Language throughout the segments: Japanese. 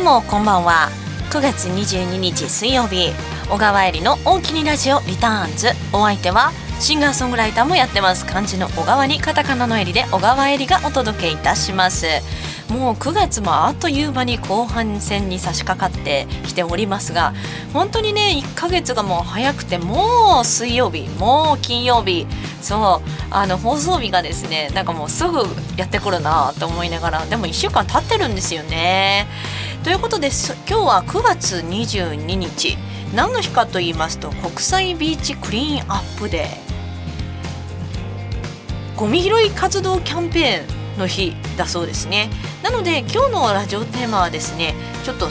うもこんばんは。9月22日水曜日小川えりの大きにラジオリターンズ。お相手はシンガーソングライターもやってます。漢字の小川にカタカナのえりで小川えりがお届けいたします。もう9月もあっという間に後半戦に差し掛かってきておりますが本当にね1ヶ月がもう早くてもう水曜日もう金曜日そうあの放送日がですねなんかもうすぐやってくるなと思いながらでも1週間経ってるんですよね。ということで今日は9月22日。何の日かと言いますと国際ビーチクリーンアップデー。ゴミ拾い活動キャンペーン。の日だそうですね。なので今日のラジオテーマはですねちょっと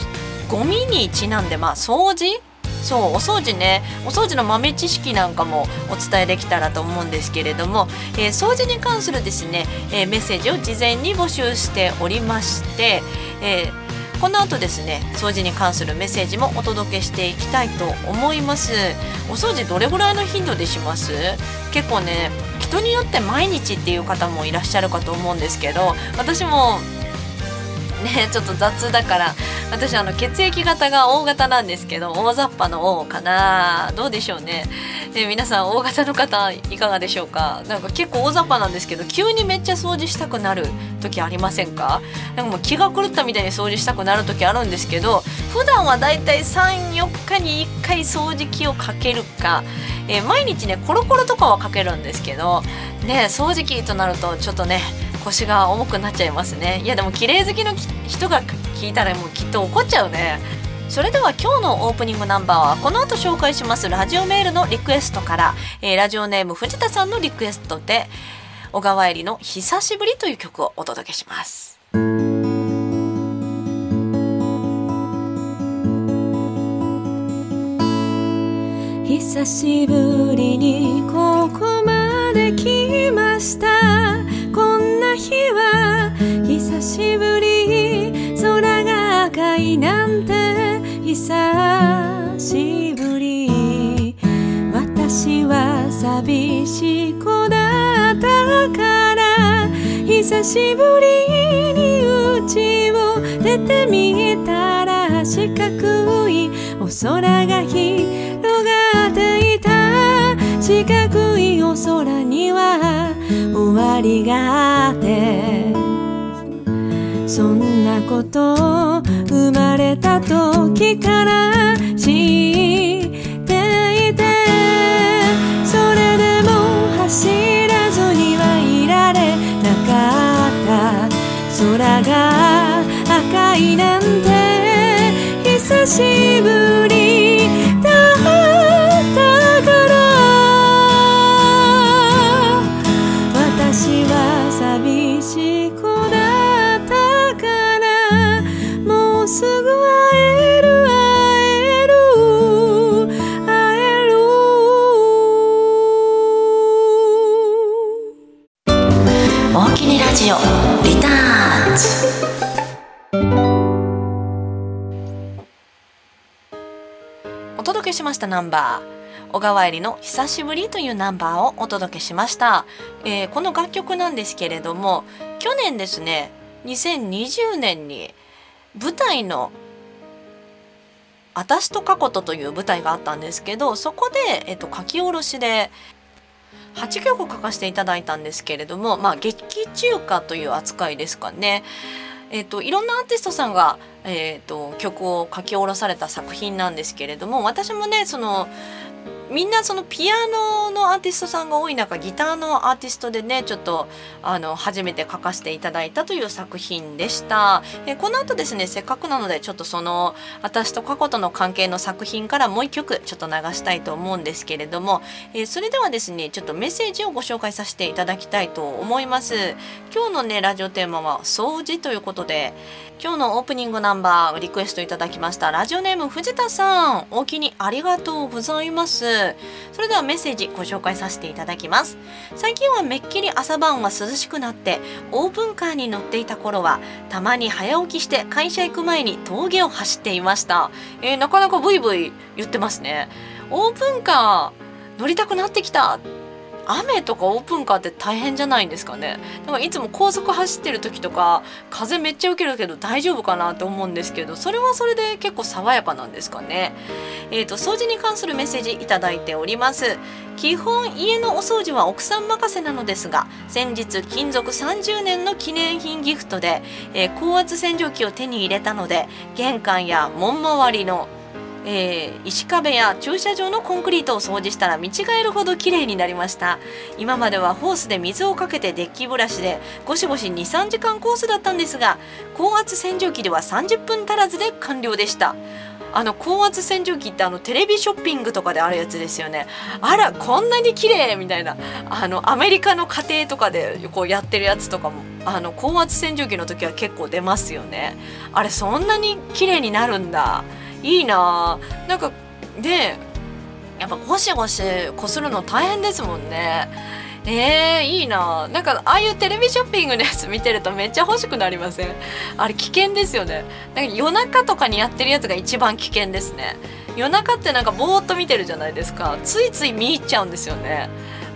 ゴミにちなんでまあ掃除？そうお掃除ね。お掃除の豆知識なんかもお伝えできたらと思うんですけれども、えー、掃除に関するですね、えー、メッセージを事前に募集しておりまして、えー、この後ですね掃除に関するメッセージもお届けしていきたいと思います。お掃除どれぐらいの頻度でします？結構ね人によって毎日っていう方もいらっしゃるかと思うんですけど私もね ちょっと雑だから。私あの血液型が O 型なんですけど大雑把の O かな。どうでしょうね。で皆さん O 型の方いかがでしょうか？なんか結構大雑把なんですけど急にめっちゃ掃除したくなる時ありませんか？なんかもう気が狂ったみたいに掃除したくなる時あるんですけど普段はだいたい34日に1回掃除機をかけるか、えー、毎日ねコロコロとかはかけるんですけどね掃除機となるとちょっとね腰が重くなっちゃいますね。いやでも綺麗好きの人が聞いたらもうきっと怒っちゃうね。それでは今日のオープニングナンバーはこの後紹介します。ラジオメールのリクエストから、えー、ラジオネーム藤田さんのリクエストで小川えりの久しぶりという曲をお届けします。久しぶりにここで来ました。こんな日は久しぶり。空が赤いなんて。久しぶり。私は寂しい子だったから。久しぶりに家を出てみたら。四角いお空が広空には終わりがあってそんなこと生まれた時から知っていてそれでも走らずにはいられなかった。空が赤いなんて久しぶり届けしましたナンバー小川えりの久しぶりというナンバーをお届けしました、えー、この楽曲なんですけれども去年ですね2020年に舞台の「あたしと過去と」という舞台があったんですけどそこで、えっと、書き下ろしで8曲書かせていただいたんですけれどもまあ劇中歌という扱いですかね。えーと、いろんなアーティストさんが、えーと曲を書き下ろされた作品なんですけれども私もねそのみんなそのピアノのアーティストさんが多い中ギターのアーティストでねちょっとあの初めて書かせていただいたという作品でした、えこの後ですねせっかくなのでちょっとその私と過去との関係の作品からもう一曲ちょっと流したいと思うんですけれども、えそれではですねちょっとメッセージをご紹介させていただきたいと思います。今日のねラジオテーマは掃除ということで今日のオープニングナンバーをリクエストいただきました。ラジオネーム藤田さんお気にありがとうございます。それではメッセージご紹介させていただきます。最近はめっきり朝晩は涼しくなってオープンカーに乗っていた頃はたまに早起きして会社行く前に峠を走っていました、えー、なかなかブイブイ言ってますね。オープンカー乗りたくなってきた。雨とかオープンカーって大変じゃないんですかね？だからいつも高速走ってる時とか風めっちゃ受けるけど大丈夫かなって思うんですけどそれはそれで結構爽やかなんですかね？えーと、掃除に関するメッセージいただいております。基本家のお掃除は奥さん任せなのですが先日勤続30年の記念品ギフトで、えー、高圧洗浄機を手に入れたので玄関や門周りのえー、石壁や駐車場のコンクリートを掃除したら見違えるほど綺麗になりました。今まではホースで水をかけてデッキブラシでゴシゴシ23時間コースだったんですが高圧洗浄機では30分足らずで完了でした。あの高圧洗浄機ってあのテレビショッピングとかであるやつですよね。あらこんなに綺麗みたいな。あのアメリカの家庭とかでこうやってるやつとかもあの高圧洗浄機の時は結構出ますよね。あれそんなに綺麗になるんだ。いいな。なんかでやっぱゴシゴシこするの大変ですもんね。えー、いいな。なんかああいうテレビショッピングのやつ見てるとめっちゃ欲しくなりません？あれ危険ですよね。なんか夜中とかにやってるやつが一番危険ですね。夜中ってなんかぼーっと見てるじゃないですか。ついつい見入っちゃうんですよね。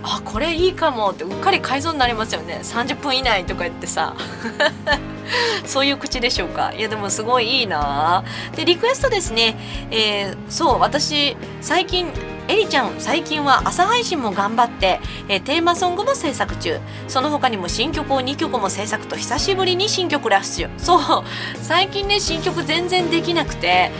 あこれいいかもってうっかり改造になりますよね。30分以内とか言ってさ。そういう口でしょうか。いやでもすごいいいな。でリクエストですね、えー、そう私最近エリちゃん最近は朝配信も頑張って、えー、テーマソングも制作中。その他にも新曲を2曲も制作と久しぶりに新曲ラッシュそう。最近ね新曲全然できなくて。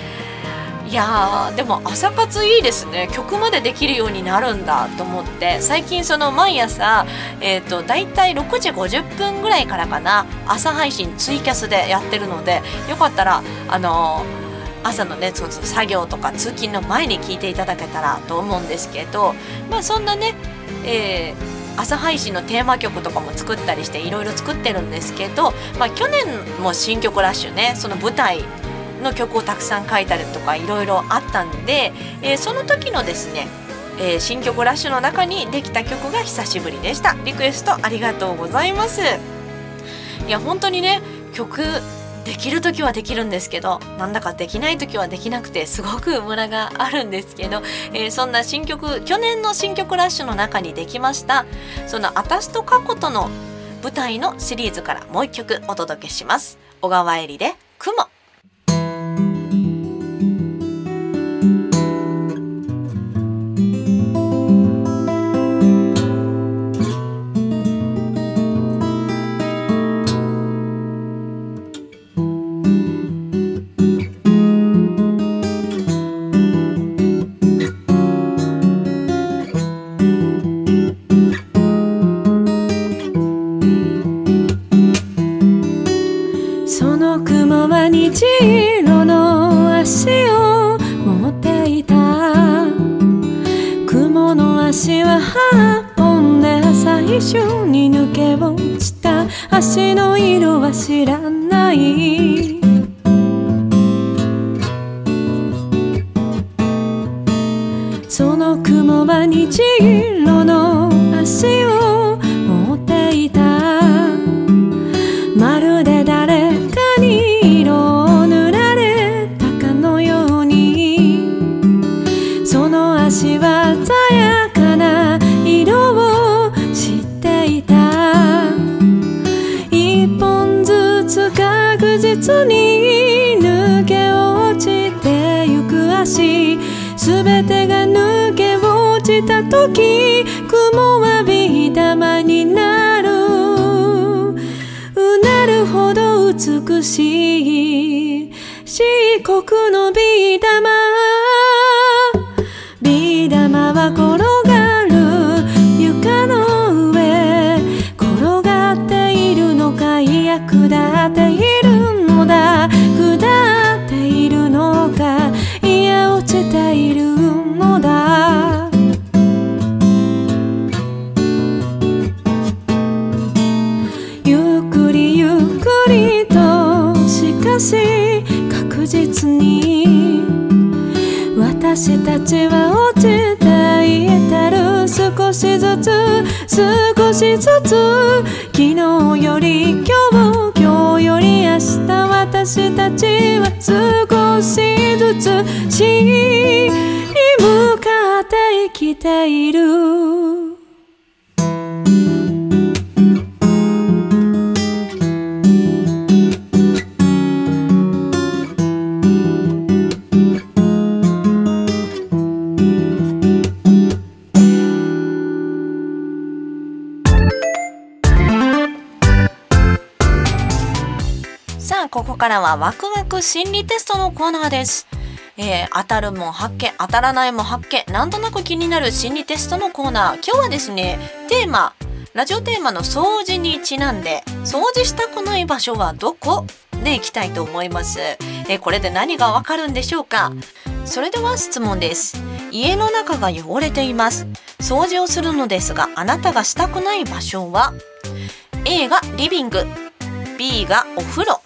いやでも朝活いいですね。曲までできるようになるんだと思って。最近その毎朝、えーと、だいたい6時50分ぐらいからかな。朝配信ツイキャスでやってるのでよかったらあのー朝のねそ作業とか通勤の前に聞いていただけたらと思うんですけどまあそんなね、えー、朝配信のテーマ曲とかも作ったりしていろいろ作ってるんですけど、まあ、去年も新曲ラッシュねその舞台の曲をたくさん書いたりとかいろいろあったんで、えー、その時のですねえー、新曲ラッシュの中にできた曲が久しぶりでした。リクエストありがとうございます。いや本当にね曲できる時はできるんですけどなんだかできない時はできなくてすごくムラがあるんですけど、えー、そんな新曲去年の新曲ラッシュの中にできましたその「あたしと過去と」の舞台のシリーズからもう一曲お届けします。小川えりで「雲」はワクワク心理テストのコーナーです。えー当たるも発見当たらないも発見なんとなく気になる心理テストのコーナー。今日はですねテーマラジオテーマの掃除にちなんで掃除したくない場所はどこ？でいきたいと思います、えーこれで何がわかるんでしょうか？それでは質問です。家の中が汚れています。掃除をするのですがあなたがしたくない場所は？A がリビング。B がお風呂。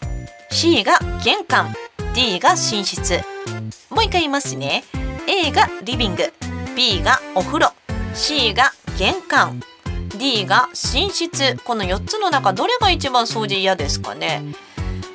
C が玄関。D が寝室。もう一回言いますね。A がリビング。B がお風呂。C が玄関。D が寝室。この4つの中どれが一番掃除嫌ですかね。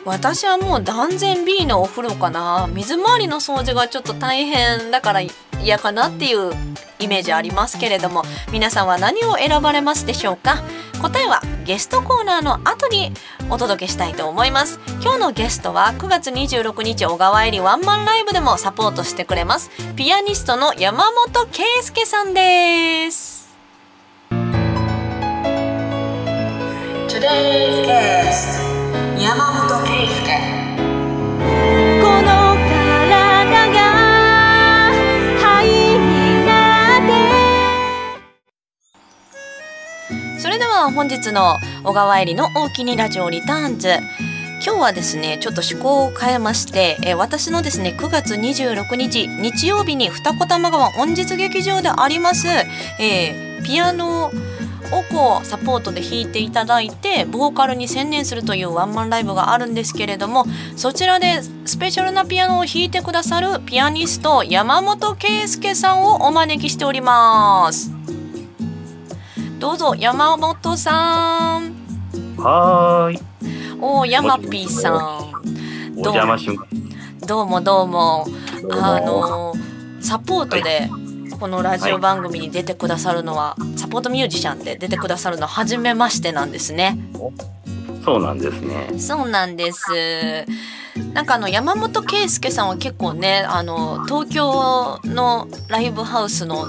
私はもう断然 B のお風呂かな。水回りの掃除がちょっと大変だから嫌かなっていうイメージありますけれども。皆さんは何を選ばれますでしょうか？答えはゲストコーナーの後にお届けしたいと思います。今日のゲストは9月26日小川えりワンマンライブでもサポートしてくれます。ピアニストの山本圭介さんです。Today's guest 山本圭介それでは本日の小川えりの大きにラジオリターンズ。今日はですねちょっと趣向を変えまして、え私のですね9月26日日曜日に二子玉川音実劇場であります、えーピアノをこうサポートで弾いていただいてボーカルに専念するというワンマンライブがあるんですけれどもそちらでスペシャルなピアノを弾いてくださるピアニスト山本圭介さんをお招きしております。どうぞ山本さん。はーい。おー山ピーさん。お邪魔します。どうもどうも。どうも。あのサポートでこのラジオ番組に出てくださるのは、サポートミュージシャンで出てくださるのは初めましてなんですね。そうなんですね。そうなんです。なんかあの山本圭介さんは結構ねあの東京のライブハウスの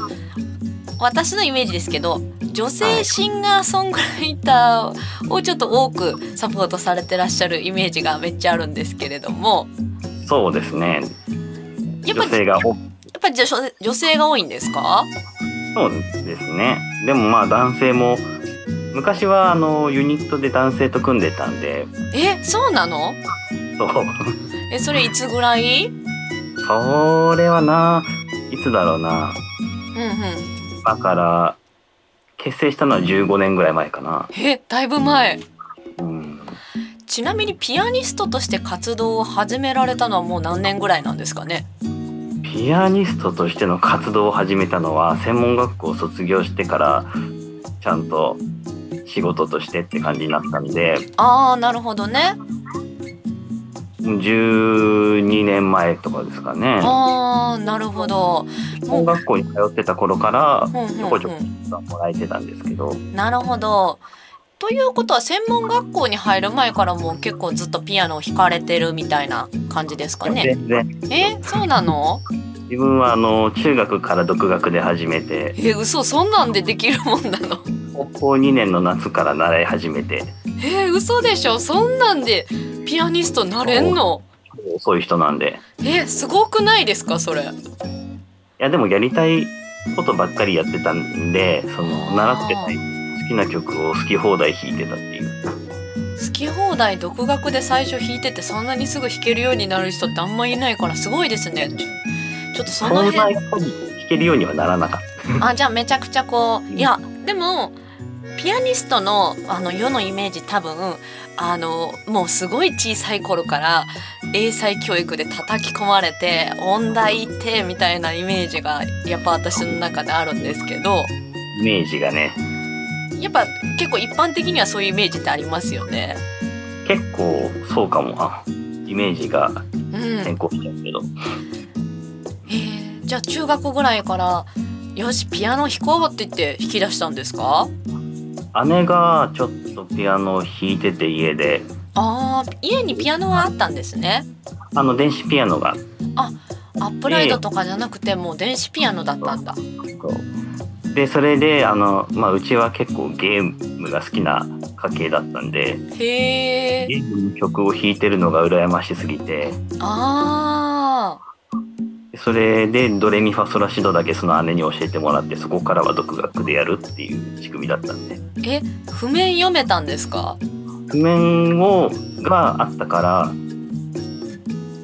私のイメージですけど女性シンガーソングライターをちょっと多くサポートされてらっしゃるイメージがめっちゃあるんですけれどもそうですね。やっぱ女性がお、やっぱり女女性が多いんですか？そうですね。でもまあ男性も、昔はあのユニットで男性と組んでたんで、えそうなの？そう。えそれいつぐらい？うんそれはな、いつだろうな。うんだから、結成したのは15年ぐらい前かな。えだいぶ前うん。ちなみにピアニストとして活動を始められたのはもう何年ぐらいなんですかねピアニストとしての活動を始めたのは、専門学校を卒業してから、ちゃんと仕事としてって感じになったんで、ああなるほどね？12年前とかですかね。ああなるほど。専門学校に通ってた頃からちょこちょこうもらえてたんですけど、んなるほど。ということは専門学校に入る前からもう結構ずっとピアノを弾かれてるみたいな感じですかね。全然。えそうなの？自分はあの中学から独学で始めて。え嘘そんなんでできるもんなの？高校2年の夏から習い始めて。え嘘でしょ？そんなんでピアニストなれんの？そういう人なんで。えすごくないですかそれ？いやでもやりたいことばっかりやってたんでその習ってない好きな曲を好き放題弾いてたっていう。好き放題独学で最初弾いててそんなにすぐ弾けるようになる人ってあんまいないからすごいですねちょっとその辺弾けるようにはならなかっあじゃあめちゃくちゃこういやでもピアニストのあの世のイメージ多分あのもうすごい小さい頃から英才教育で叩き込まれて音大行ってみたいなイメージがやっぱ私の中であるんですけど。たイメージがね。やっぱ結構一般的にはそういうイメージってありますよね。結構そうかも。あイメージがうん、先行しちゃうけど、えー。じゃあ中学ぐらいからよしピアノ弾こうって言って弾き出したんですか？姉がちょっとピアノを弾いてて家で。あー家にピアノはあったんですね。あの電子ピアノが。アップライトとかじゃなくてもう電子ピアノだったんだ。でそれであの、まあ、うちは結構ゲームが好きな家系だったんでへえゲームの曲を弾いてるのが羨ましすぎて。あそれでドレミファソラシドだけその姉に教えてもらってそこからは独学でやるっていう仕組みだったんで。ーえ譜面読めたんですか？譜面をがあったから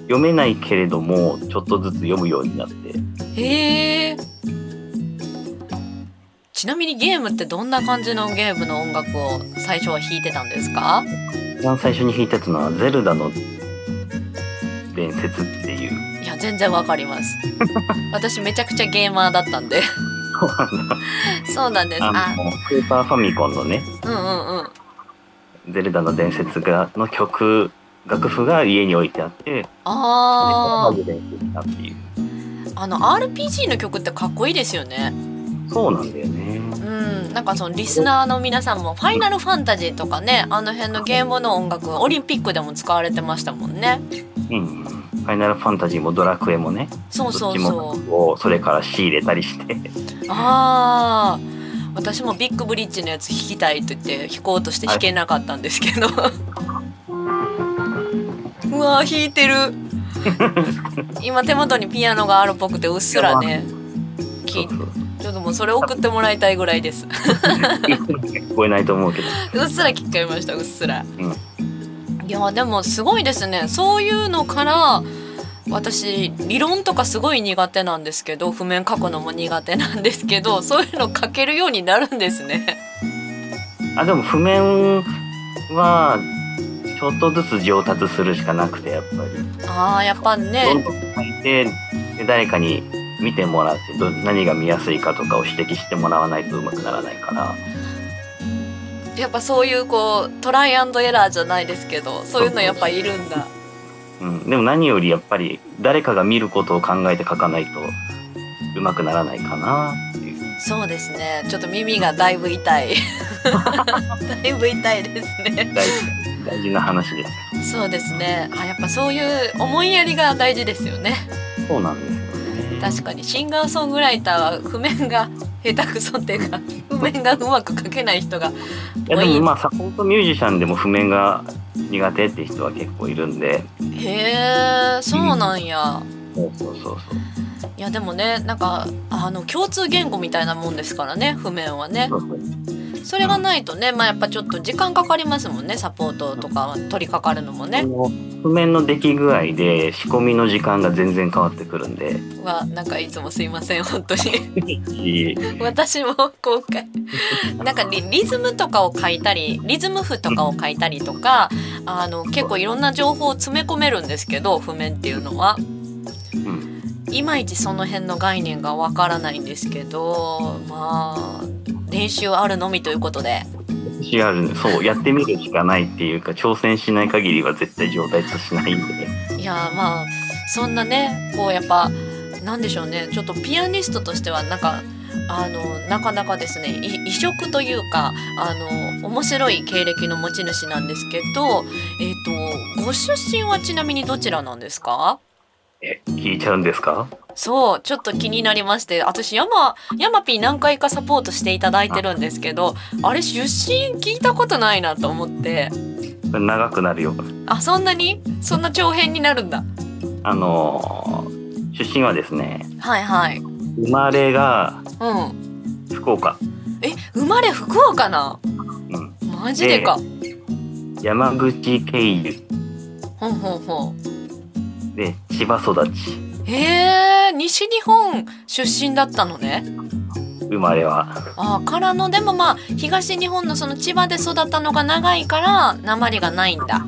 読めないけれどもちょっとずつ読むようになって。へえ。ちなみにゲームってどんな感じのゲームの音楽を最初は弾いてたんですか？一番最初に弾いたのは「ゼルダの伝説」ってや全然わかります。私めちゃくちゃゲーマーだったんで。そうなんです。ああ。のスーパーファミコンのね。うんうんうん「ゼルダの伝説が」の曲楽譜が家に置いてあってあああの RPG の曲ってかっこいいですよね。そうなんだよね。うん。なんかそのリスナーの皆さんも「ファイナルファンタジー」とかねあの辺のゲームの音楽オリンピックでも使われてましたもんね。うん。ファイナルファンタジーもドラクエもねそうそうそう。をそれから仕入れたりして。ああ私もビッグブリッジのやつ弾きたいと言って弾こうとして弾けなかったんですけど、うわー弾いてる。今手元にピアノがあるっぽくてうっすらね聞ちょっともうそれ送ってもらいたいぐらいです。聞こえないと思うけど。うっすら聞こえましたうっすら、うん。いやでもすごいですね。そういうのから私理論とかすごい苦手なんですけど譜面書くのも苦手なんですけどそういうの書けるようになるんですね。あでも譜面はちょっとずつ上達するしかなくてやっぱり。あーやっぱどんね。どん書いてで誰かに見てもらってど何が見やすいかとかを指摘してもらわないとうまくならないから。やっぱそういうこうトライアンドエラーじゃないですけどそういうのやっぱいるんだうん、でも何よりやっぱり誰かが見ることを考えて書かないとうまくならないかなっていう。そうですね。ちょっと耳がだいぶ痛い。だいぶ痛いですね。大事。大事な話です。そうですね。あやっぱそういう思いやりが大事ですよね。そうなんです確かにシンガーソングライターは譜面が下手くそっていうか譜面がうまく書けない人がいやでもまあサポートミュージシャンでも譜面が苦手って人は結構いるんで。へえそうなんや。そうそうそうそう。いやでもねなんかあの共通言語みたいなもんですからね譜面はね。そうそうそれがないとねまあやっぱちょっと時間かかりますもんねサポートとか取り掛かるのもね。譜面の出来具合で仕込みの時間が全然変わってくるんで。はなんかいつもすいません本当に。いい。私も今回なんかリリズムとかを書いたりリズム譜とかを書いたりとかあの結構いろんな情報を詰め込めるんですけど譜面っていうのは。うんいまいちその辺の概念がわからないんですけどまあ練習あるのみということで。CR そうやってみるしかないっていうか挑戦しない限りは絶対上達しないんで。いやまあそんなねこうやっぱなんでしょうねちょっとピアニストとしてはなんかあのなかなかですねい異色というかあの面白い経歴の持ち主なんですけど、えっとご出身はちなみにどちらなんですか？え聞いちゃうんですか？そうちょっと気になりまして私山山 P 何回かサポートしていただいてるんですけどあれ出身聞いたことないなと思って。長くなるよ。あそんなに？そんな長編になるんだ。あのー出身はですねはいはい。生まれがうん。福岡、え生まれ福岡なうん、マジでか、山口経由。ほんほんほんで千葉育ち。へえ西日本出身だったのね。生まれは。あからのでもまあ東日本のその千葉で育ったのが長いから鉛がないんだ。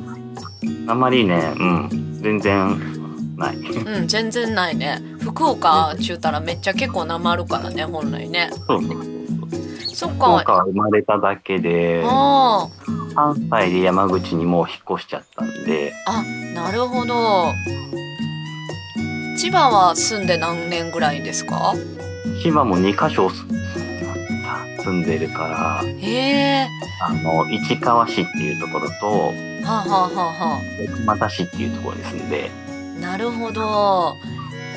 あまりねうん。全然ない。うん全然ないね。福岡ちゅうたらめっちゃ結構鉛るからね本来ね。そうそうそっ福岡生まれただけであ3歳で山口にもう引っ越しちゃったんで。あなるほど。千葉は住んで何年ぐらいですか？千葉も2箇所す住んでるからへえ。あの市川市っていうところとはあ、はあはあは奥又市っていうところに住んで。あ、なるほど。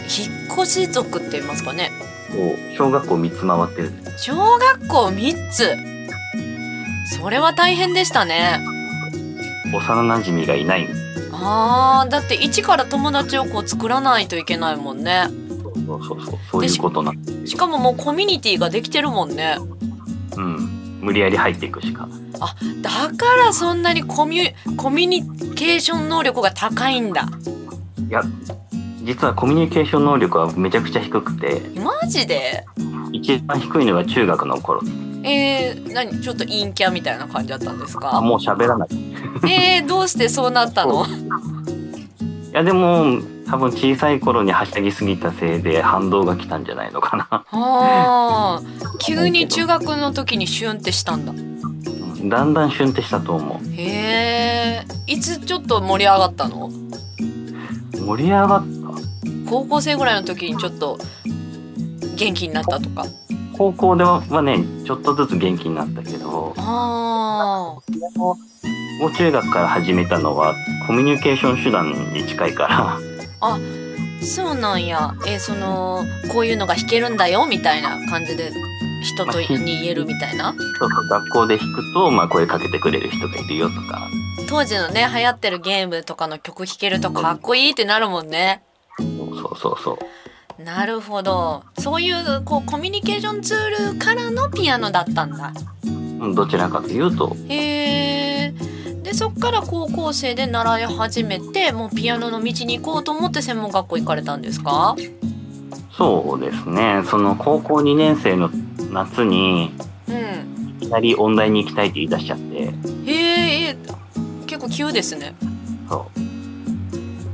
引っ越し族って言いますかねそう小学校3つ回ってる。小学校3つ。それは大変でしたね。幼馴染がいない。あーだって一から友達をこう作らないといけないもんね。そうそうそう。そういうことなんしかももうコミュニティができてるもんね。うん。無理やり入っていくしか。だからそんなにコミュコミュニケーション能力が高いんだ。いや実はコミュニケーション能力はめちゃくちゃ低くて。マジで？一番低いのが中学の頃。えー、何？ちょっと陰キャみたいな感じだったんですあかもう喋らない。えー、どうしてそうなったの？いやでも多分小さい頃にはしゃぎすぎたせいで反動が来たんじゃないのかな。あー。急に中学の時にシュンってしたんだ。だんだん旬ってしたと思う。へえいつちょっと盛り上がったの？盛り上がっ高校生ぐらいの時にちょっと元気になったとか？た高校ではねちょっとずつ元気になったけどあーもう中学から始めたのはコミュニケーション手段に近いから。そうなんや。えーそのこういうのが弾けるんだよみたいな感じで人とに言えるみたいな？そうそう学校で弾くと、まあ、声かけてくれる人がいるよとか。当時のね流行ってるゲームとかの曲弾けるとかっこいいってなるもんねそうそうそう。なるほど。そういうこうコミュニケーションツールからのピアノだったんだ。うんどちらかというと。へえでそっから高校生で習い始めてもうピアノの道に行こうと思って専門学校行かれたんですか？そうですね。その高校2年生の夏にうん。いきなり音大に行きたいって言い出しちゃって。へええ結構急ですね。そう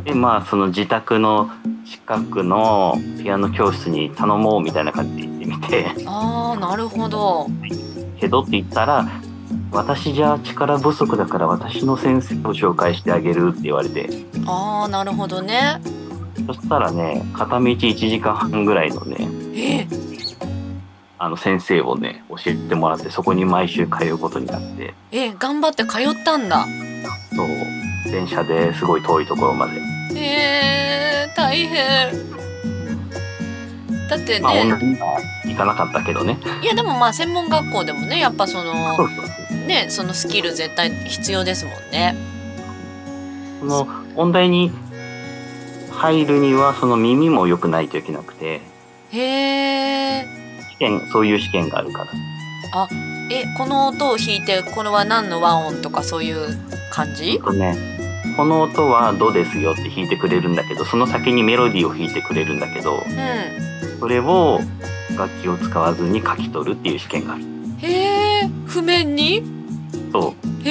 でまあその自宅の近くのピアノ教室に頼もうみたいな感じで行ってみて。あーなるほど。けどって言ったら私じゃ力不足だから私の先生を紹介してあげるって言われて。あーなるほどね。そしたらね片道1時間半ぐらいのねえ？あの先生をね教えてもらってそこに毎週通うことになって。え頑張って通ったんだ。そう。電車ですごい遠いところまでえー、大変。だってまあね、同じには行かなかったけどね。いやでもまあ専門学校でもねやっぱそのねそのスキル絶対必要ですもんね。その音大に入るにはその耳も良くないといけなくて。へえ。試験そういう試験があるから。えこの音を弾いてこれは何の和音とかそういう感えっじとねこの音は「ド」ですよって弾いてくれるんだけどその先にメロディーを弾いてくれるんだけどうん。それを楽器を使わずに書き取るっていう試験がある。へえ譜面に？そへ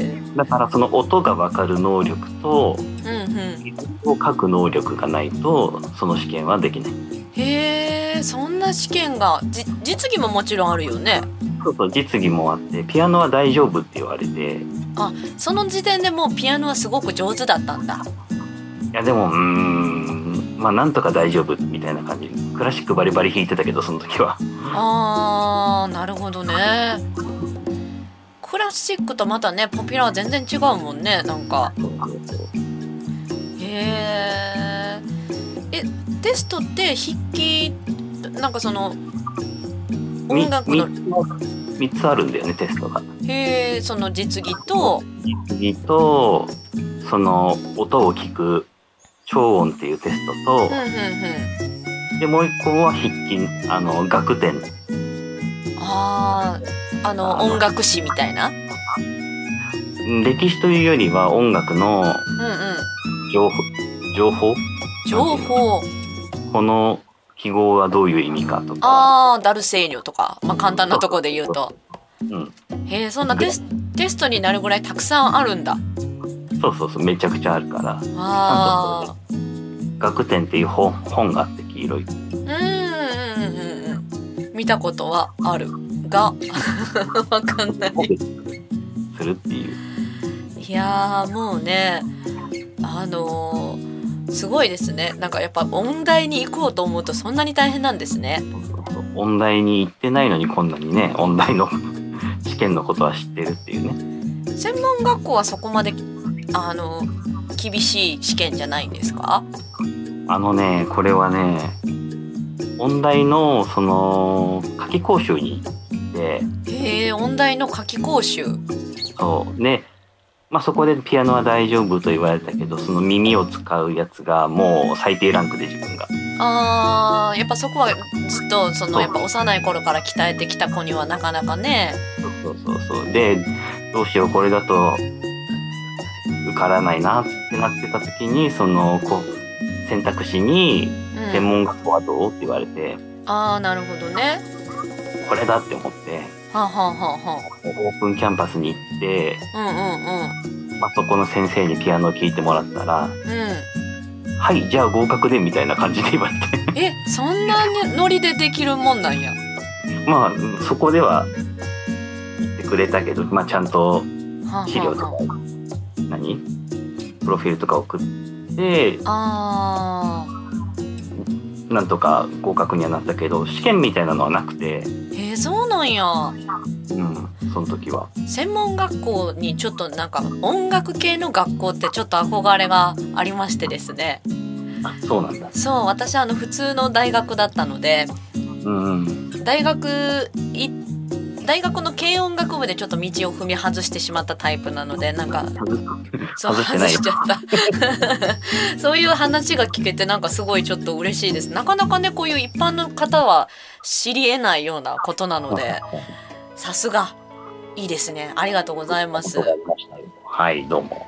え。うだからその音が分かる能力とうんうん。を書く能力がないとその試験はできない。へえそんな試験がじ実技ももちろんあるよねそうそう実技もあってピアノは大丈夫って言われて。いその時点でもうピアノはすごく上手だったんだ。やでもうーんまあなんとか大丈夫みたいな感じ。クラシックバリバリ弾いてたけどその時は。あーなるほどね。クラシックとまたねポピュラーは全然違うもんねなんか。へええテストって筆記なんかそのみ音楽の3つあるんだよねテストが。へえその実技と実技とその音を聞く超音っていうテストとうんうんうん。でもう一個は筆記あの楽点あーあのあの音楽史みたいな？歴史というよりは音楽のうんうん。情報情報？情報。この記号はどういう意味かとか、あーダルセーニョとか、まあ、簡単なとこで言うと。うん、へえそんなテステストになるぐらいたくさんあるんだ。そうそうそうめちゃくちゃあるから。あ楽点っていう本本があって黄色い。ーうんうんうんうんうん。見たことはあるが。わかんない。するっていう。いやーもうねあのーすごいですね。なんかやっぱ音大に行こうと思うとそんなに大変なんですね。音大に行ってないのにこんなにね音大の 試験のことは知ってるっていうね。専門学校はそこまであの厳しい試験じゃないんですか？あのねこれはね音大のその夏季講習に行って。へえ音大の夏季講習。そう。ねまあそこでピアノは大丈夫と言われたけどその耳を使うやつがもう最低ランクで自分が。あーやっぱそこはずっとそのやっぱ幼い頃から鍛えてきた子にはなかなかね。そうそうそうそう。でどうしようこれだと受からないなってなってた時にそのこう選択肢にうん。専門学校はどうって言われて、ああなるほどね。これだって思ってはあ、はあはオープンキャンパスに行って、あ、うんまあ、そこの先生にピアノを聴いてもらったらうん。うんうん「はいじゃあ合格で」みたいな感じで言われて。えそんなねノリでできるもんなんや。まあそこでは言ってくれたけど、まあ、ちゃんとはあ資料とかは何？プロフィールとか送ってああなんとか合格にはなったけど試験みたいなのはなくて、ーえー、そうなんやうん、その時は。専門学校にちょっとなんか音楽系の学校ってちょっと憧れがありましてですねあそうなんだ。そう私あの普通の大学だったのでうんうん。大学い大学の軽音楽部でちょっと道を踏み外してしまったタイプなのでなんかそう外しちゃった。そういう話が聞けてなんかすごいちょっと嬉しいです。なかなかねこういう一般の方は知り得ないようなことなのでさすが。いいですね。ありがとうございます。はい、どうも。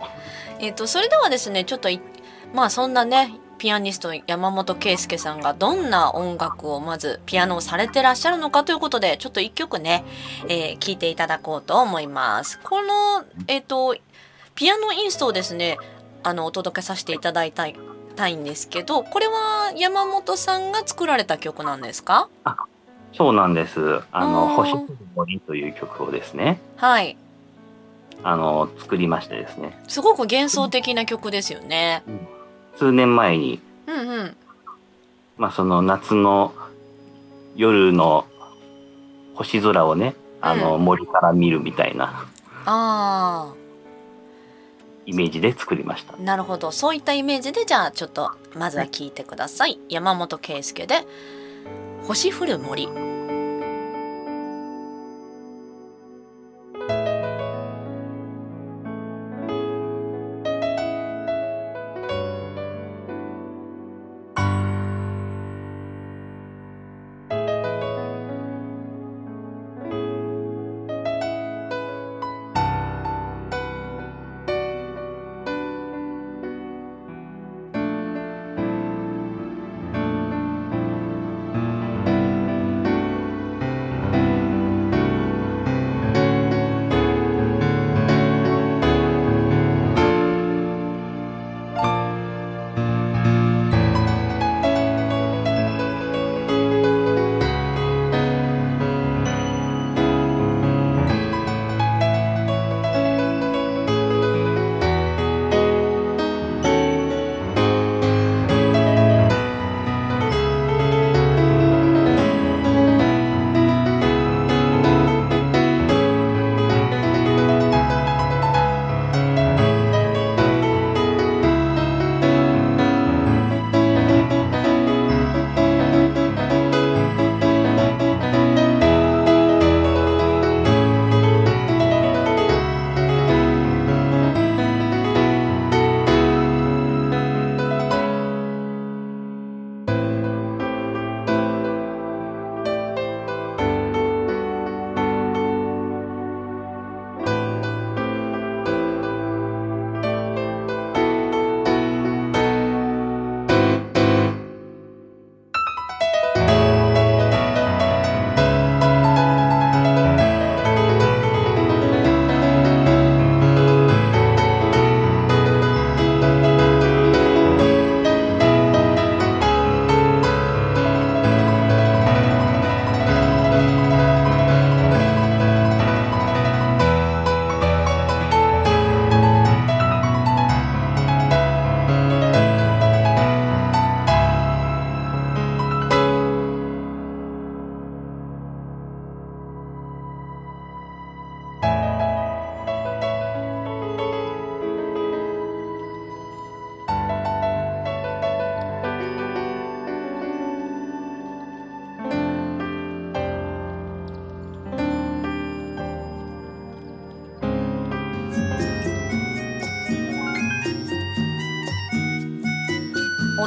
えっ、とそれではですねちょっといまあそんなねピアニスト山本圭介さんがどんな音楽をまずピアノをされてらっしゃるのかということでちょっと一曲ね、えー聞いていただこうと思います。このえっ、とピアノインストをですねあのお届けさせていただいたいたいんですけどこれは山本さんが作られた曲なんですか？そうなんです。あの、あー星森という曲をですね、はいあの、作りましてですね、すごく幻想的な曲ですよね。数年前に、うんうん。まあ、その夏の夜の星空をね、あの、うん森から見るみたいなあイメージで作りました。あなるほど。そういったイメージでじゃあちょっとまずは聞いてください、山本圭介で「星降る森」「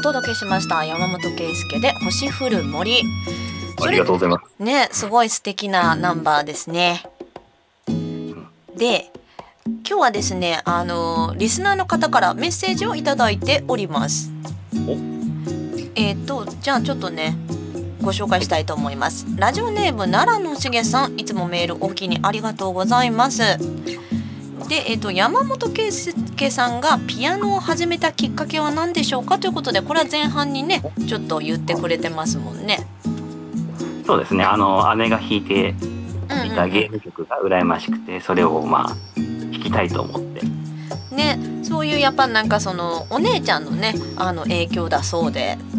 届けしました。山本圭介で星降る森。ありがとうございます。ねすごい素敵なナンバーですね。で今日はですねあのリスナーの方からメッセージをいただいております。お。えっ、とじゃあちょっとねご紹介したいと思います。ラジオネーム奈良のしげさん。いつもメールお気にありがとうございますで、えっと山本圭介さんがピアノを始めたきっかけは何でしょうかということでこれは前半にねちょっと言ってくれてますもんね。そうですね。あの姉が弾いていたゲーム曲が羨ましくて、それをまあ弾きたいと思って。ねそういうやっぱなんかそのお姉ちゃんのねあの影響だそうで、はい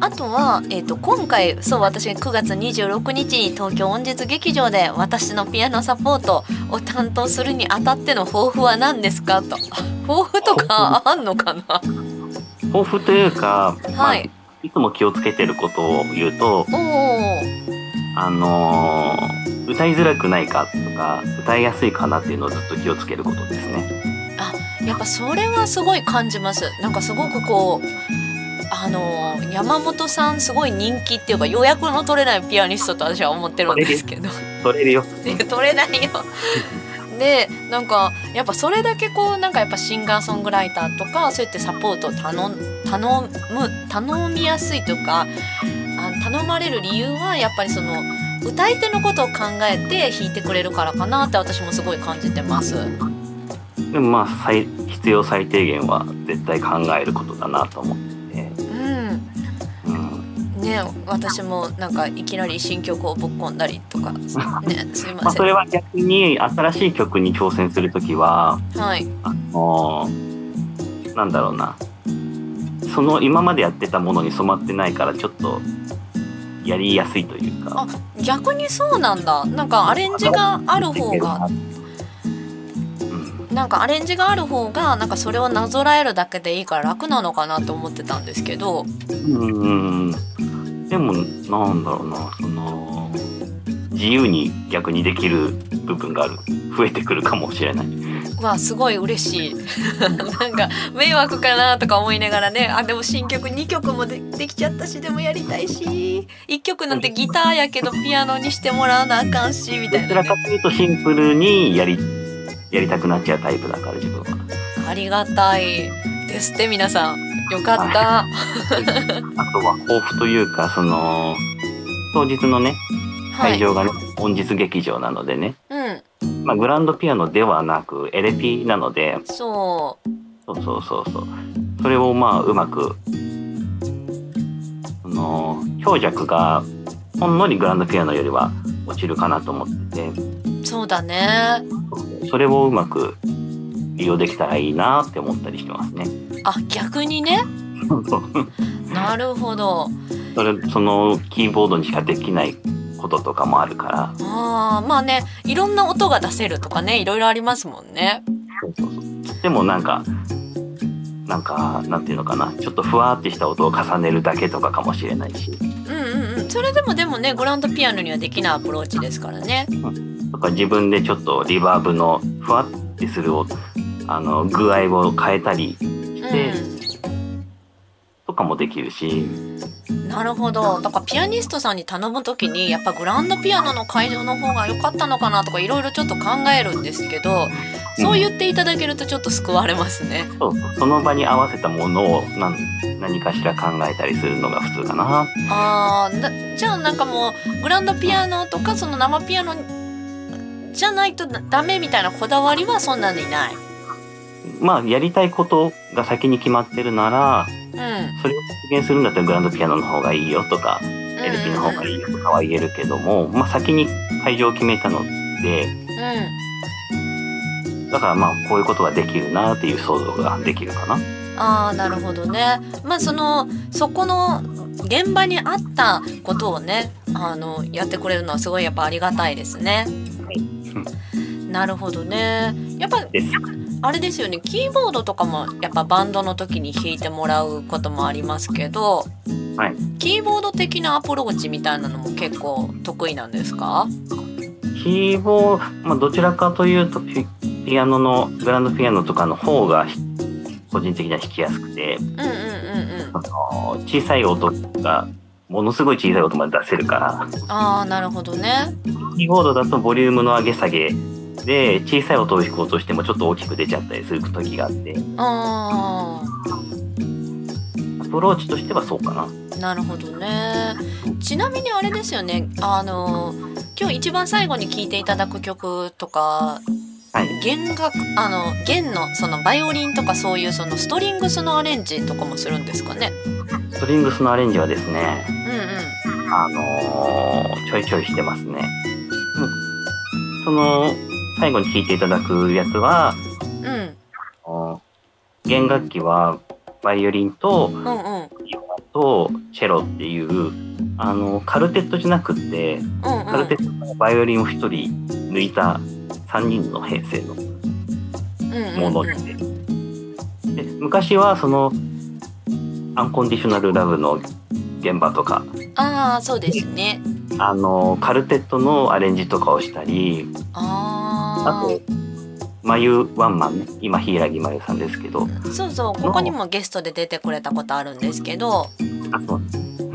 あとは、えー、と今回そう私9月26日に東京音実劇場で私のピアノサポートを担当するにあたっての抱負は何ですか？と。抱負とかあんのかな？抱負というか、まあはい。いつも気をつけてることを言うと、おおあのー歌いづらくないかとか歌いやすいかなっていうのをずっと気をつけることですね。あやっぱそれはすごい感じます。なんかすごくこうあの山本さんすごい人気っていうか予約の取れないピアニストと私は思ってるんですけど取れるよ。取れないよ。でなんかやっぱそれだけこうなんかやっぱシンガーソングライターとかそうやってサポートを頼ん頼む頼みやすいとかあ頼まれる理由はやっぱりその歌い手のことを考えて弾いてくれるからかなって私もすごい感じてます。でもまあ最必要最低限は絶対考えることだなと思ってね私もなんかいきなり新曲をぶっ込んだりとかねすいまあ、ません。それは逆に新しい曲に挑戦するときははい。あのーなんだろうな。その今までやってたものに染まってないからちょっとやりやすいというか。あ逆にそうなんだ。なんかアレンジがある方がうん。なんかアレンジがある方がなんかそれをなぞらえるだけでいいから楽なのかなって思ってたんですけど。うんでもなんだろうなその自由に逆にできる部分がある増えてくるかもしれない。うわすごい嬉しい。なんか迷惑かなとか思いながらね。あでも新曲2曲もでできちゃったしでもやりたいし。1曲なんてギターやけどピアノにしてもらわなあかんしみたいな、どちらかね、というとシンプルにやりやりたくなっちゃうタイプだから自分は。ありがたいですって皆さんよかった。あとは抱負というかその当日のねはい。会場がね、本日劇場なのでね、うん。まあ、グランドピアノではなくエレピなので。そう。そうそうそうそう。それをまあうまくその強弱がほんのりグランドピアノよりは落ちるかなと思ってそうだね。てそれをうまく利用できたらいいなって思ったりしてますね。あ逆にね。なるほど。それそのキーボードにしかできないこととかもあるから。あーまあねいろんな音が出せるとかねいろいろありますもんね。そうそうそう。でもなんかなんかなんていうのかな。ちょっとふわーってした音を重ねるだけとかかもしれないし。うんうんうん。それでもでもねグランドピアノにはできないアプローチですからね。とか自分でちょっとリバーブのふわってする音あの具合を変えたりして、とかもできるし。うんなるほど。だからピアニストさんに頼む時にやっぱグランドピアノの会場の方が良かったのかなとかいろいろちょっと考えるんですけどそう言っていただけるとちょっと救われますね。そうそう。その場に合わせたものを何何かしら考えたりするのが普通かな。あーなじゃあなんかもうグランドピアノとかその生ピアノじゃないとダメみたいなこだわりはそんなにない。まあやりたいことが先に決まってるならうん、それを実現するんだったらグランドピアノの方がいいよとか LP の方がいいよとかは言えるけども、まあ、先に会場を決めたのでうん、だからまあこういうことができるなっていう想像ができるかな。ああなるほどね。まあそのそこの現場に合ったことをねあのやってくれるのはすごいやっぱありがたいですね。なるほどね。やっぱ。あれですよね。キーボードとかもやっぱバンドの時に弾いてもらうこともありますけど、はい。キーボード的なアプローチみたいなのも結構得意なんですか？キーボード、まあ、どちらかというとピピアノのグランドピアノとかの方が個人的には弾きやすくて。うんうんうんうん。あの小さい音がものすごい小さい音まで出せるから。ああなるほどね。キーボードだとボリュームの上げ下げで小さい音を弾こうとしてもちょっと大きく出ちゃったりする時があって。あアプローチとしてはそうかな。あなるほどね。ちなみにあれですよね。あの今日一番最後に聴いていただく曲とかはい、弦楽あの弦のそのバイオリンとかそういうそのストリングスのアレンジとかもするんですかね？ストリングスのアレンジはですね、うん。あのーちょいちょいしてますね。うん。その最後に聴いていただくやつはうん。弦楽器はバイオリンとうんうんとチェロっていうあのカルテットじゃなくってうんカルテットのバイオリンを1人抜いた3人の編成のうんもので,、で昔はそのアンコンディショナルラブの現場とかああそうですね。あのカルテットのアレンジとかをしたりああとまゆワンマンね。今柊まゆさんですけど。あそうそうここにもゲストで出てくれたことあるんですけど。あそう。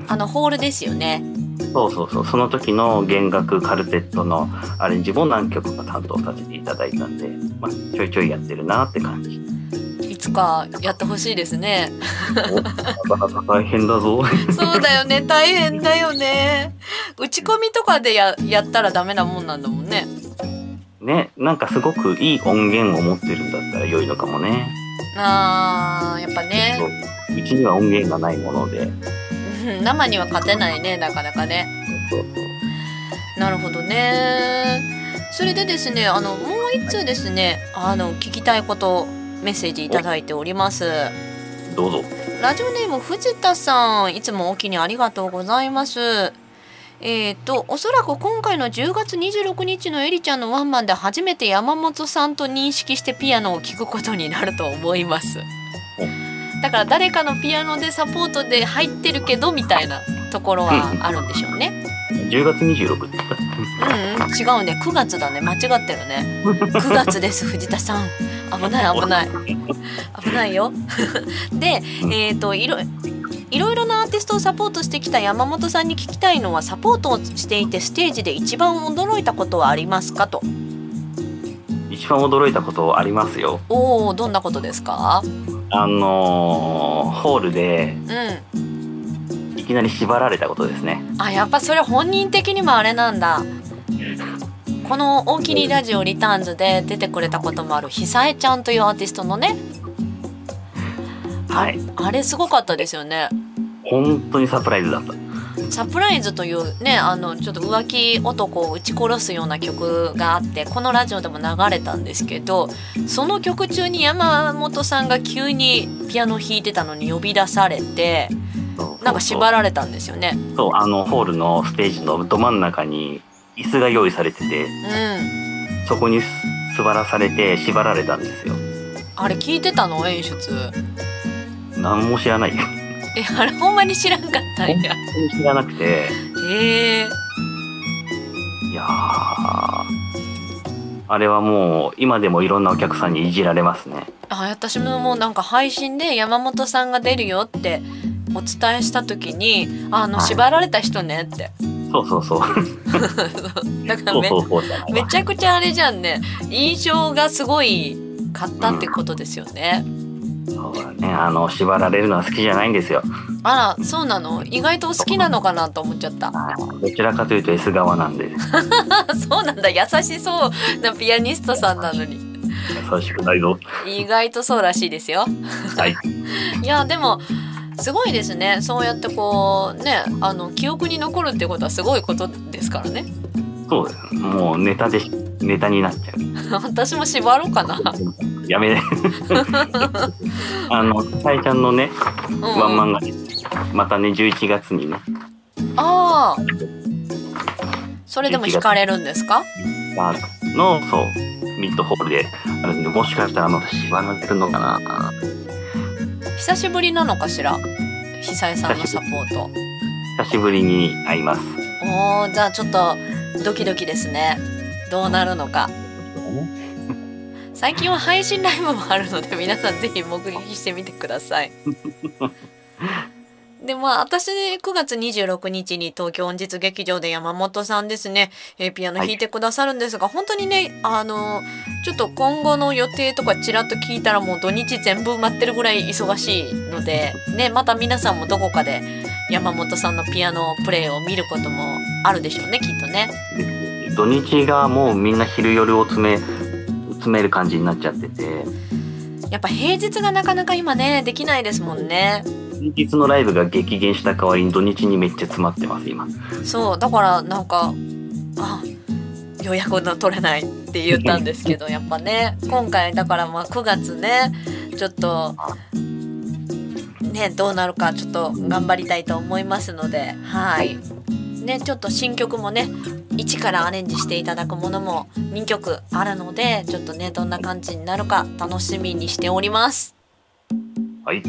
あのホールですよね。そうそうそう。その時の弦楽カルテットのアレンジも何曲か担当させていただいたんで、まあ、ちょいちょいやってるなって感じ。いつかやってほしいですね。なかなか大変だぞ。そうだよね。大変だよね。打ち込みとかでややったらダメなもんなんだもんねねなんかすごくいい音源を持ってるんだったら良いのかもね。あーやっぱね。そうう。ちには音源がないもので。う ん生には勝てないねなかなかね。なるほどね。それでですねあのもう一通ですねあの聞きたいことメッセージいただいております。どうぞ。ラジオネーム藤田さんいつもお気にありがとうございますえー、とおそらく今回の10月26日のエリちゃんのワンマンで初めて山本さんと認識してピアノを聴くことになると思います。だから誰かのピアノでサポートで入ってるけどみたいなところはあるんでしょうね。10月26ってうん、うん、違うね。9月だね。間違ってるね。9月です藤田さん。危ない危ない。危ないよ。でえっ、といろいろいろなアーティストをサポートしてきた山本さんに聞きたいのはサポートをしていてステージで一番驚いたことはありますかと。一番驚いたことありますよ。おおどんなことですか？あのーホールでうん。いきなり縛られたことですね。あやっぱそれ本人的にもあれなんだ。この「大きにラジオリターンズ」で出てくれたこともある久江ちゃんというアーティストのねはい。あれすごかったですよね。本当にサプライズだった。サプライズというねあのちょっと浮気男を撃ち殺すような曲があってこのラジオでも流れたんですけどその曲中に山本さんが急にピアノ弾いてたのに呼び出されてそう。なんか縛られたんですよね。そうあのホールのステージのど真ん中に椅子が用意されててうん。そこにす座らされて縛られたんですよ。あれ聞いてたの？演出何も知らない本えあれほんまに知らんかったんや。当に知らなくて。へえ。いやー。あれはもう今でもいろんなお客さんにいじられますね。あ私ももうなんか配信で山本さんが出るよってお伝えした時に「あのはい。縛られた人ね」って。そうそうそう。だからめそうそうそうじゃないわ。めちゃくちゃあれじゃんね。印象がすごい買ったってことですよね、そうだね。あの縛られるのは好きじゃないんですよ。あらそうなの？意外と好きなのかなと思っちゃった。はい。どちらかというと S 側なんで。そうなんだ。優しそうなピアニストさんなのに。優しくないぞ。意外とそうらしいですよ。はい。いやでもすごいですね。そうやってこうねあの記憶に残るってことはすごいことですからね。そうですもうネタでネタになっちゃう。私も縛ろうかな、やめね。あのさえちゃんのねうん。ワンマンがまたね11月にね。ああ。それでも弾かれるんですか？あのそう。ミッドホールで。あるんでもしかしたらまた縛られるのかな。久しぶりなのかしら？久江さんのサポート。久しぶりに会います。おーじゃあちょっとドキドキですね。どうなるのか最近は配信ライブもあるので皆さんぜひ目撃してみてください。でまあ私9月26日に東京音実劇場で山本さんですね、えーピアノ弾いてくださるんですが、本当にねあのちょっと今後の予定とかちらっと聞いたらもう土日全部埋まってるぐらい忙しいのでねまた皆さんもどこかで山本さんのピアノプレイを見ることもあるでしょうねきっとね。土日がもうみんな昼夜を詰め詰める感じになっちゃってて。やっぱ平日がなかなか今ねできないですもんね。平日のライブが激減した代わりに土日にめっちゃ詰まってます今。そうだからなんかあ予約の取れないって言ったんですけどやっぱね。今回だからまあ9月ねちょっとねどうなるかちょっと頑張りたいと思いますのではい。ねちょっと新曲もね一からアレンジしていただくものも2曲あるのでちょっとねどんな感じになるか楽しみにしております。はい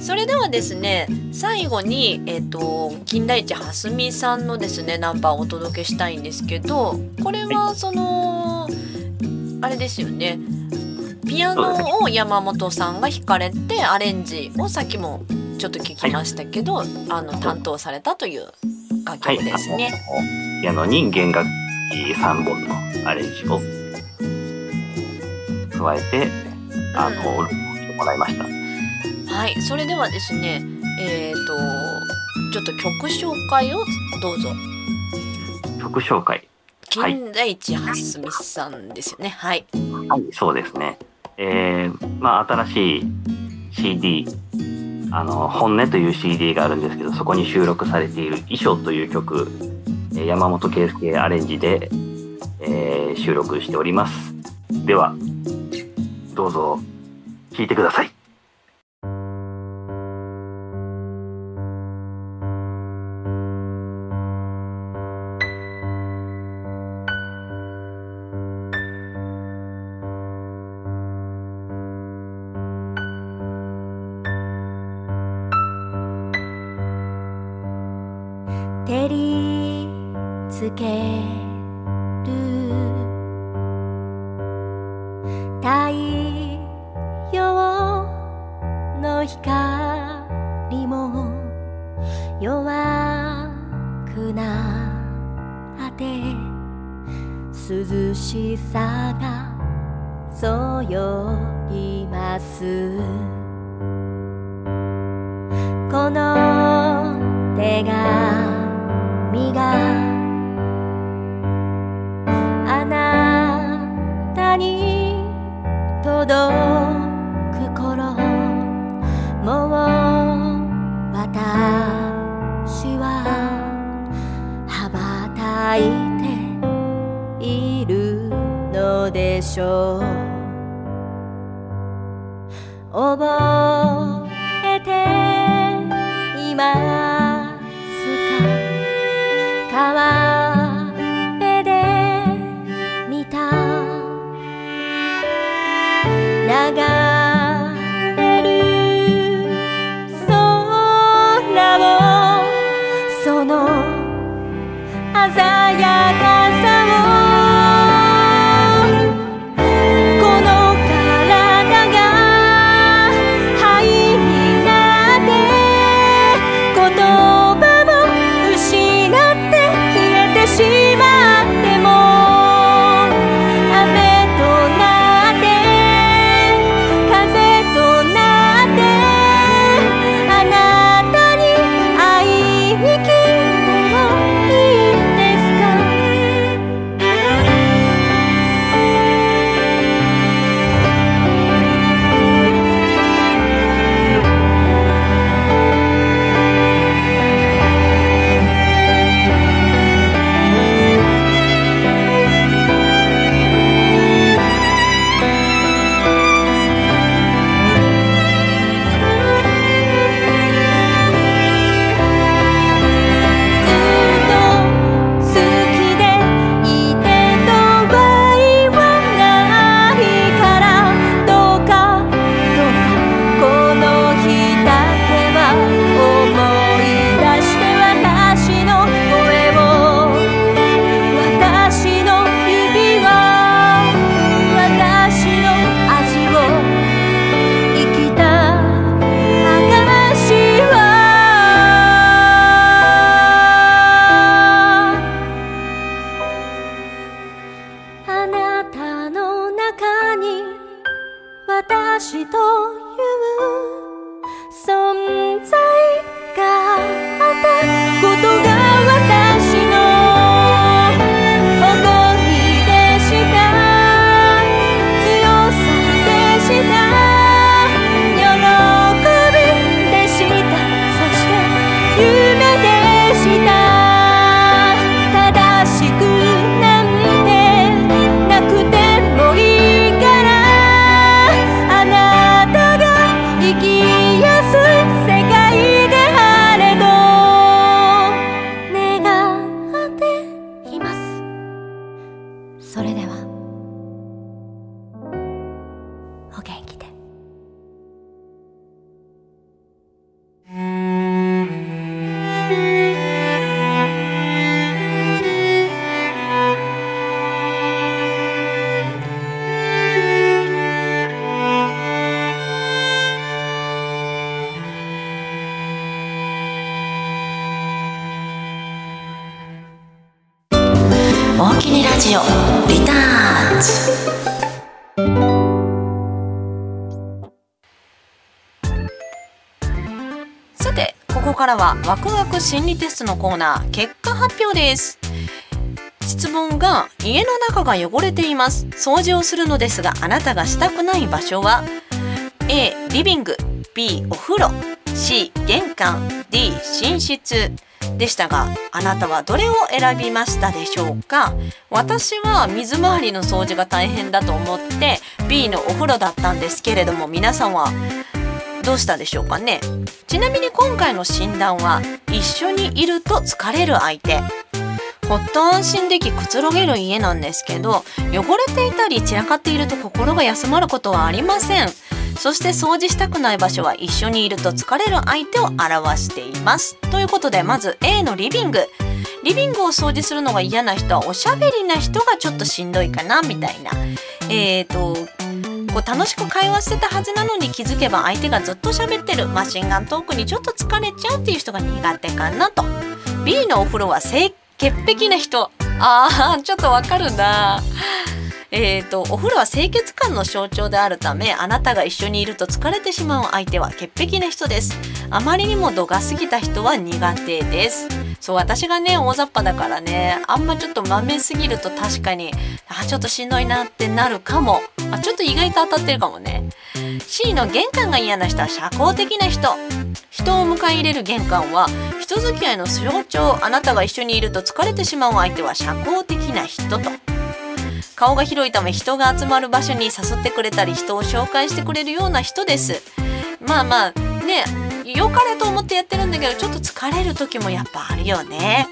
それではですね最後に、えっと金田一はすみさんのですねナンバーをお届けしたいんですけどこれはそのあれですよねピアノを山本さんが弾かれてアレンジをさっきもちょっと聞きましたけど、あの担当されたという楽はい曲ですね。あのピアノに弦楽器3本のアレンジを加えてあの録音してもらいましたはい、それではですねえっ、とちょっと曲紹介をどうぞ。曲紹介はい金田一はすみさんですよね。はい。はい、そうですね。えー、まあ新しい CD、あの本音という CD があるんですけど、そこに収録されている衣装という曲、えー山本圭介アレンジで、えー収録しております。では、どうぞ聴いてください。さがそよぎます。この手紙があなたに届く頃もう私は羽ばたいてしょう。覚えからはワクワク心理テストのコーナー結果発表です。質問が家の中が汚れています。掃除をするのですがあなたがしたくない場所は？A リビング。B お風呂。C 玄関。D 寝室。でしたがあなたはどれを選びましたでしょうか？私は水回りの掃除が大変だと思って B のお風呂だったんですけれども皆さんはどうしたでしょうかね。ちなみに今回の診断は一緒にいると疲れる相手。ほっと安心できくつろげる家なんですけど汚れていたり散らかっていると心が休まることはありません。そして掃除したくない場所は一緒にいると疲れる相手を表しています。ということでまず A のリビング。リビングを掃除するのが嫌な人はおしゃべりな人がちょっとしんどいかなみたいな。えーとこう楽しく会話してたはずなのに気づけば相手がずっと喋ってる。マシンガントークにちょっと疲れちゃうっていう人が苦手かなと。B のお風呂は清潔癖な人。あーちょっとわかるな。えーと、お風呂は清潔感の象徴であるためあなたが一緒にいると疲れてしまう相手は潔癖な人です。あまりにも度が過ぎた人は苦手です。そう私がね大雑把だからねあんまちょっとまめすぎると確かにあちょっとしんどいなってなるかも。あちょっと意外と当たってるかもね。C の玄関が嫌な人は社交的な人。人を迎え入れる玄関は人付き合いの象徴。あなたが一緒にいると疲れてしまう相手は社交的な人と。顔が広いため人が集まる場所に誘ってくれたり人を紹介してくれるような人です。まあまあね良かれと思ってやってるんだけどちょっと疲れる時もやっぱあるよね、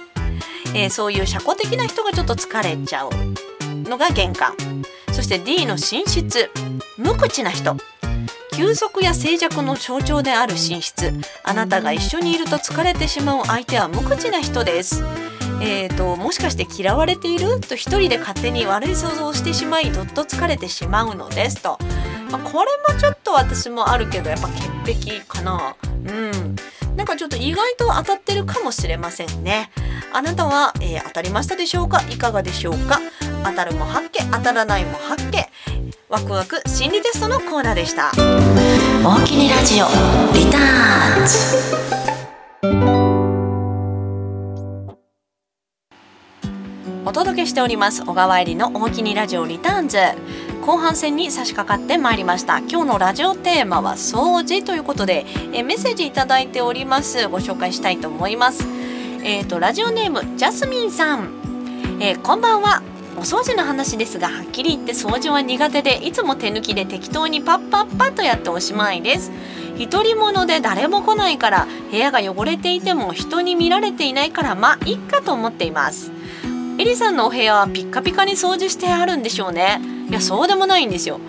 えー、そういう社交的な人がちょっと疲れちゃうのが玄関。そして D の寝室。無口な人。休息や静寂の象徴である寝室。あなたが一緒にいると疲れてしまう相手は無口な人です。えーと、もしかして嫌われていると一人で勝手に悪い想像をしてしまいどっと疲れてしまうのですと、まあ、これもちょっと私もあるけどやっぱ潔癖かな。うん。なんかちょっと意外と当たってるかもしれませんね。あなたは、えー、当たりましたでしょうか？いかがでしょうか？当たるも発見当たらないも発見ワクワク心理テストのコーナーでした。大きにラジオリターンズ。お届けしております。小川入りの大きにラジオリターンズ。後半戦に差し掛かってまいりました。今日のラジオテーマは掃除ということでえメッセージいただいております。ご紹介したいと思います。えっ、ー、とラジオネームジャスミンさん、えー、こんばんは。お掃除の話ですがはっきり言って掃除は苦手でいつも手抜きで適当にパッパッパッとやっておしまいです。独り者で誰も来ないから部屋が汚れていても人に見られていないからまあいっかと思っています。エリさんのお部屋はピッカピカに掃除してあるんでしょうね。いやそうでもないんですよ。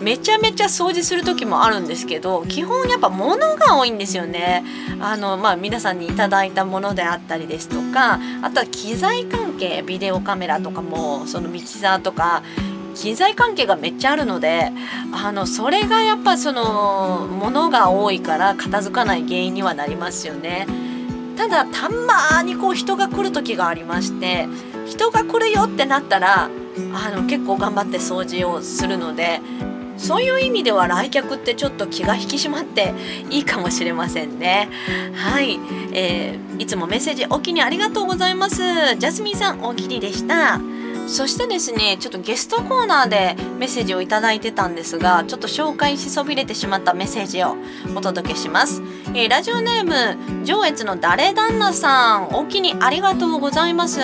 めちゃめちゃ掃除する時もあるんですけど基本やっぱ物が多いんですよね。あのまあ皆さんにいただいたものであったりですとかあとは機材関係ビデオカメラとかもそのミキサーとか機材関係がめっちゃあるのであのそれがやっぱその物が多いから片付かない原因にはなりますよね。ただたまにこう人が来る時がありまして人が来るよってなったらあの結構頑張って掃除をするのでそういう意味では来客ってちょっと気が引き締まっていいかもしれませんね。はい、えー、いつもメッセージお気にありがとうございます。ジャスミンさんおきにでした。そしてですねちょっとゲストコーナーでメッセージを頂いてたんですがちょっと紹介しそびれてしまったメッセージをお届けします、えー、ラジオネーム上越の誰旦那さんお気にありがとうございます。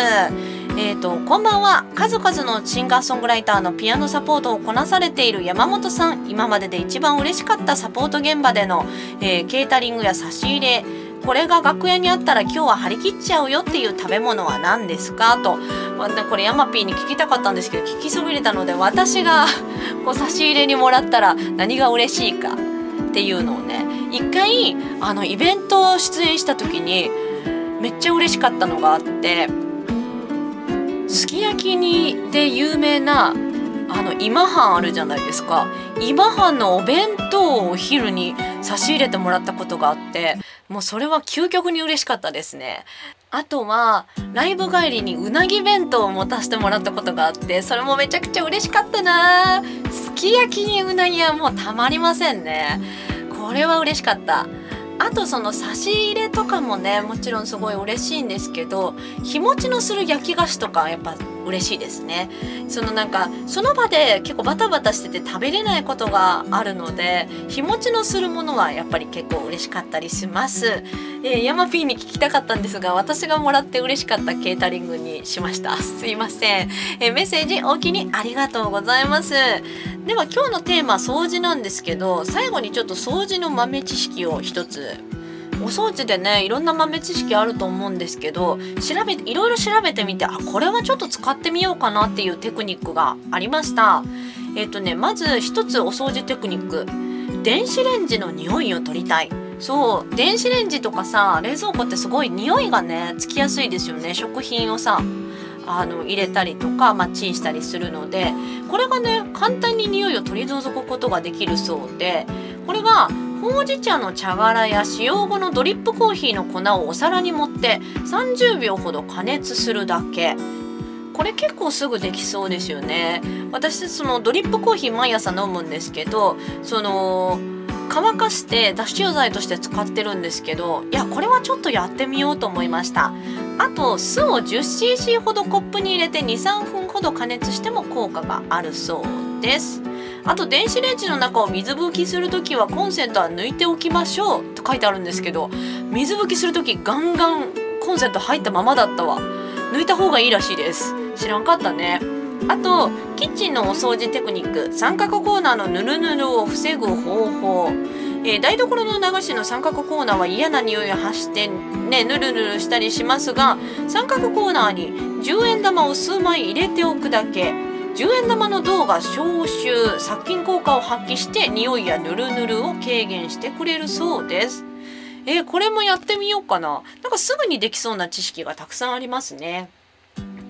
えーと、こんばんは。数々のシンガーソングライターのピアノサポートをこなされている山本さん。今までで一番嬉しかったサポート現場での、えー、ケータリングや差し入れ。これが楽屋にあったら今日は張り切っちゃうよっていう食べ物は何ですか？と、まあ、これヤマピーに聞きたかったんですけど聞きそびれたので私が こう差し入れにもらったら何が嬉しいか？っていうのをね。一回あのイベント出演した時にめっちゃ嬉しかったのがあって。すき焼きにで有名なあの今半あるじゃないですか。今半のお弁当をお昼に差し入れてもらったことがあってもうそれは究極に嬉しかったですね。あとはライブ帰りにうなぎ弁当を持たせてもらったことがあってそれもめちゃくちゃ嬉しかったな。すき焼きにうなぎはもうたまりませんね。これは嬉しかった。あとその差し入れとかもねもちろんすごい嬉しいんですけど日持ちのする焼き菓子とかやっぱ嬉しいですね。そのなんかその場で結構バタバタしてて食べれないことがあるので日持ちのするものはやっぱり結構嬉しかったりします、えー、ヤマピーに聞きたかったんですが私がもらって嬉しかったケータリングにしました。すいません、えー、メッセージおおきにありがとうございます。では今日のテーマ掃除なんですけど最後にちょっと掃除の豆知識を一つお掃除でねいろんな豆知識あると思うんですけど調べいろいろ調べてみてあこれはちょっと使ってみようかなっていうテクニックがありました。えっ、ー、とねまず一つお掃除テクニック。電子レンジの匂いを取りたい。そう電子レンジとかさ冷蔵庫ってすごい匂いがねつきやすいですよね。食品をさあの入れたりとか、まあ、チンしたりするのでこれがね簡単に匂いを取り除くことができるそうでこれがほうじ茶の茶殻や使用後のドリップコーヒーの粉をお皿に盛って30秒ほど加熱するだけ。これ結構すぐできそうですよね。私そのドリップコーヒー毎朝飲むんですけどその乾かして脱脂剤として使ってるんですけどいやこれはちょっとやってみようと思いました。あと酢を 10cc ほどコップに入れて23分ほど加熱しても効果があるそうです。あと電子レンジの中を水拭きする時はコンセントは抜いておきましょうと書いてあるんですけど水拭きする時ガンガンコンセント入ったままだったわ。抜いた方がいいらしいです。知らんかったね。あとキッチンのお掃除テクニック三角コーナーのヌルヌルを防ぐ方法。えー、台所の流しの三角コーナーは嫌な匂いを発してねヌルヌルしたりしますが三角コーナーに10円玉を数枚入れておくだけ。10円玉の銅が消臭殺菌効果を発揮して匂いやヌルヌルを軽減してくれるそうです。えー、これもやってみようかな。なんかすぐにできそうな知識がたくさんありますね。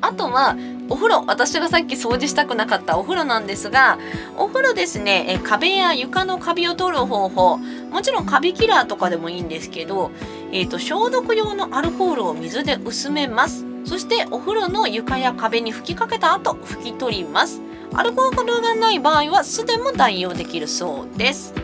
あとはお風呂。私がさっき掃除したくなかったお風呂なんですがお風呂ですねえ壁や床のカビを取る方法。もちろんカビキラーとかでもいいんですけど、えーと、消毒用のアルコールを水で薄めます。そしてお風呂の床や壁に吹きかけた後拭き取ります。アルコールがない場合は酢でも代用できるそうです。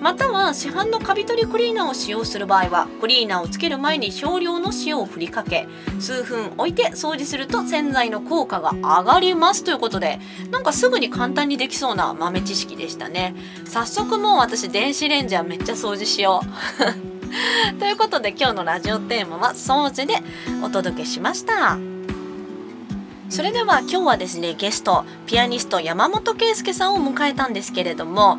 または市販のカビ取りクリーナーを使用する場合はクリーナーをつける前に少量の塩を振りかけ数分置いて掃除すると洗剤の効果が上がりますということでなんかすぐに簡単にできそうな豆知識でしたね。早速もう私電子レンジはめっちゃ掃除しよう。ということで今日のラジオテーマは掃除でお届けしました。それでは今日はですねゲストピアニスト山本圭介さんを迎えたんですけれども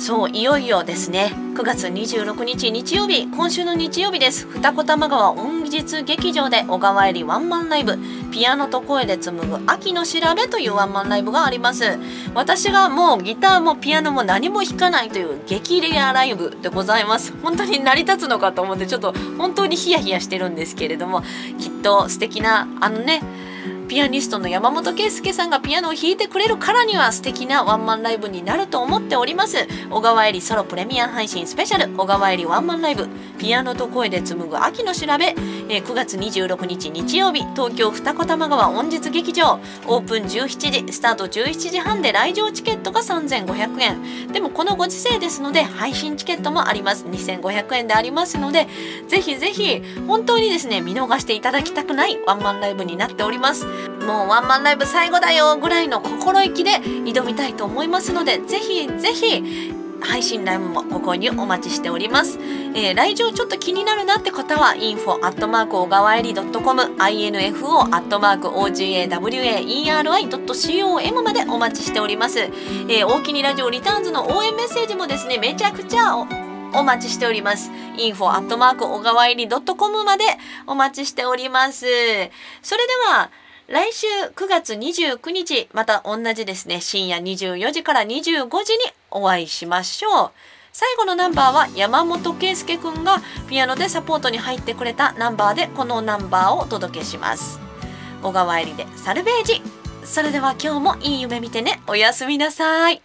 そういよいよですね。9月26日日曜日今週の日曜日です。二子玉川音日劇場で小川入りワンマンライブ。ピアノと声で紡ぐ秋の調べというワンマンライブがあります。私がもうギターもピアノも何も弾かないという激レアライブでございます。本当に成り立つのかと思ってちょっと本当にヒヤヒヤしてるんですけれどもきっと素敵なあのねピアニストの山本圭介さんがピアノを弾いてくれるからには素敵なワンマンライブになると思っております。小川えりソロプレミア配信スペシャル。小川えりワンマンライブ。ピアノと声で紡ぐ秋の調べ、えー、9月26日日曜日。東京二子玉川音日劇場。オープン17時。スタート17時半で来場チケットが3500円。でもこのご時世ですので配信チケットもあります。2500円でありますのでぜひぜひ本当にですね見逃していただきたくないワンマンライブになっております。もうワンマンライブ最後だよぐらいの心意気で挑みたいと思いますのでぜひぜひ配信ライブもご購入お待ちしております。えー、来場ちょっと気になるなって方は info アットマーク小川えり .com info アットマーク ogawaeri.com までお待ちしております。えー、大きにラジオリターンズの応援メッセージもですね、めちゃくちゃおお待ちしております。info アットマーク小川えり .com までお待ちしております。それでは、来週9月29日、また同じですね、深夜24時から25時にお会いしましょう。最後のナンバーは山本圭介くんがピアノでサポートに入ってくれたナンバーでこのナンバーをお届けします。小川えりでサルベージ。それでは今日もいい夢見てね。おやすみなさい。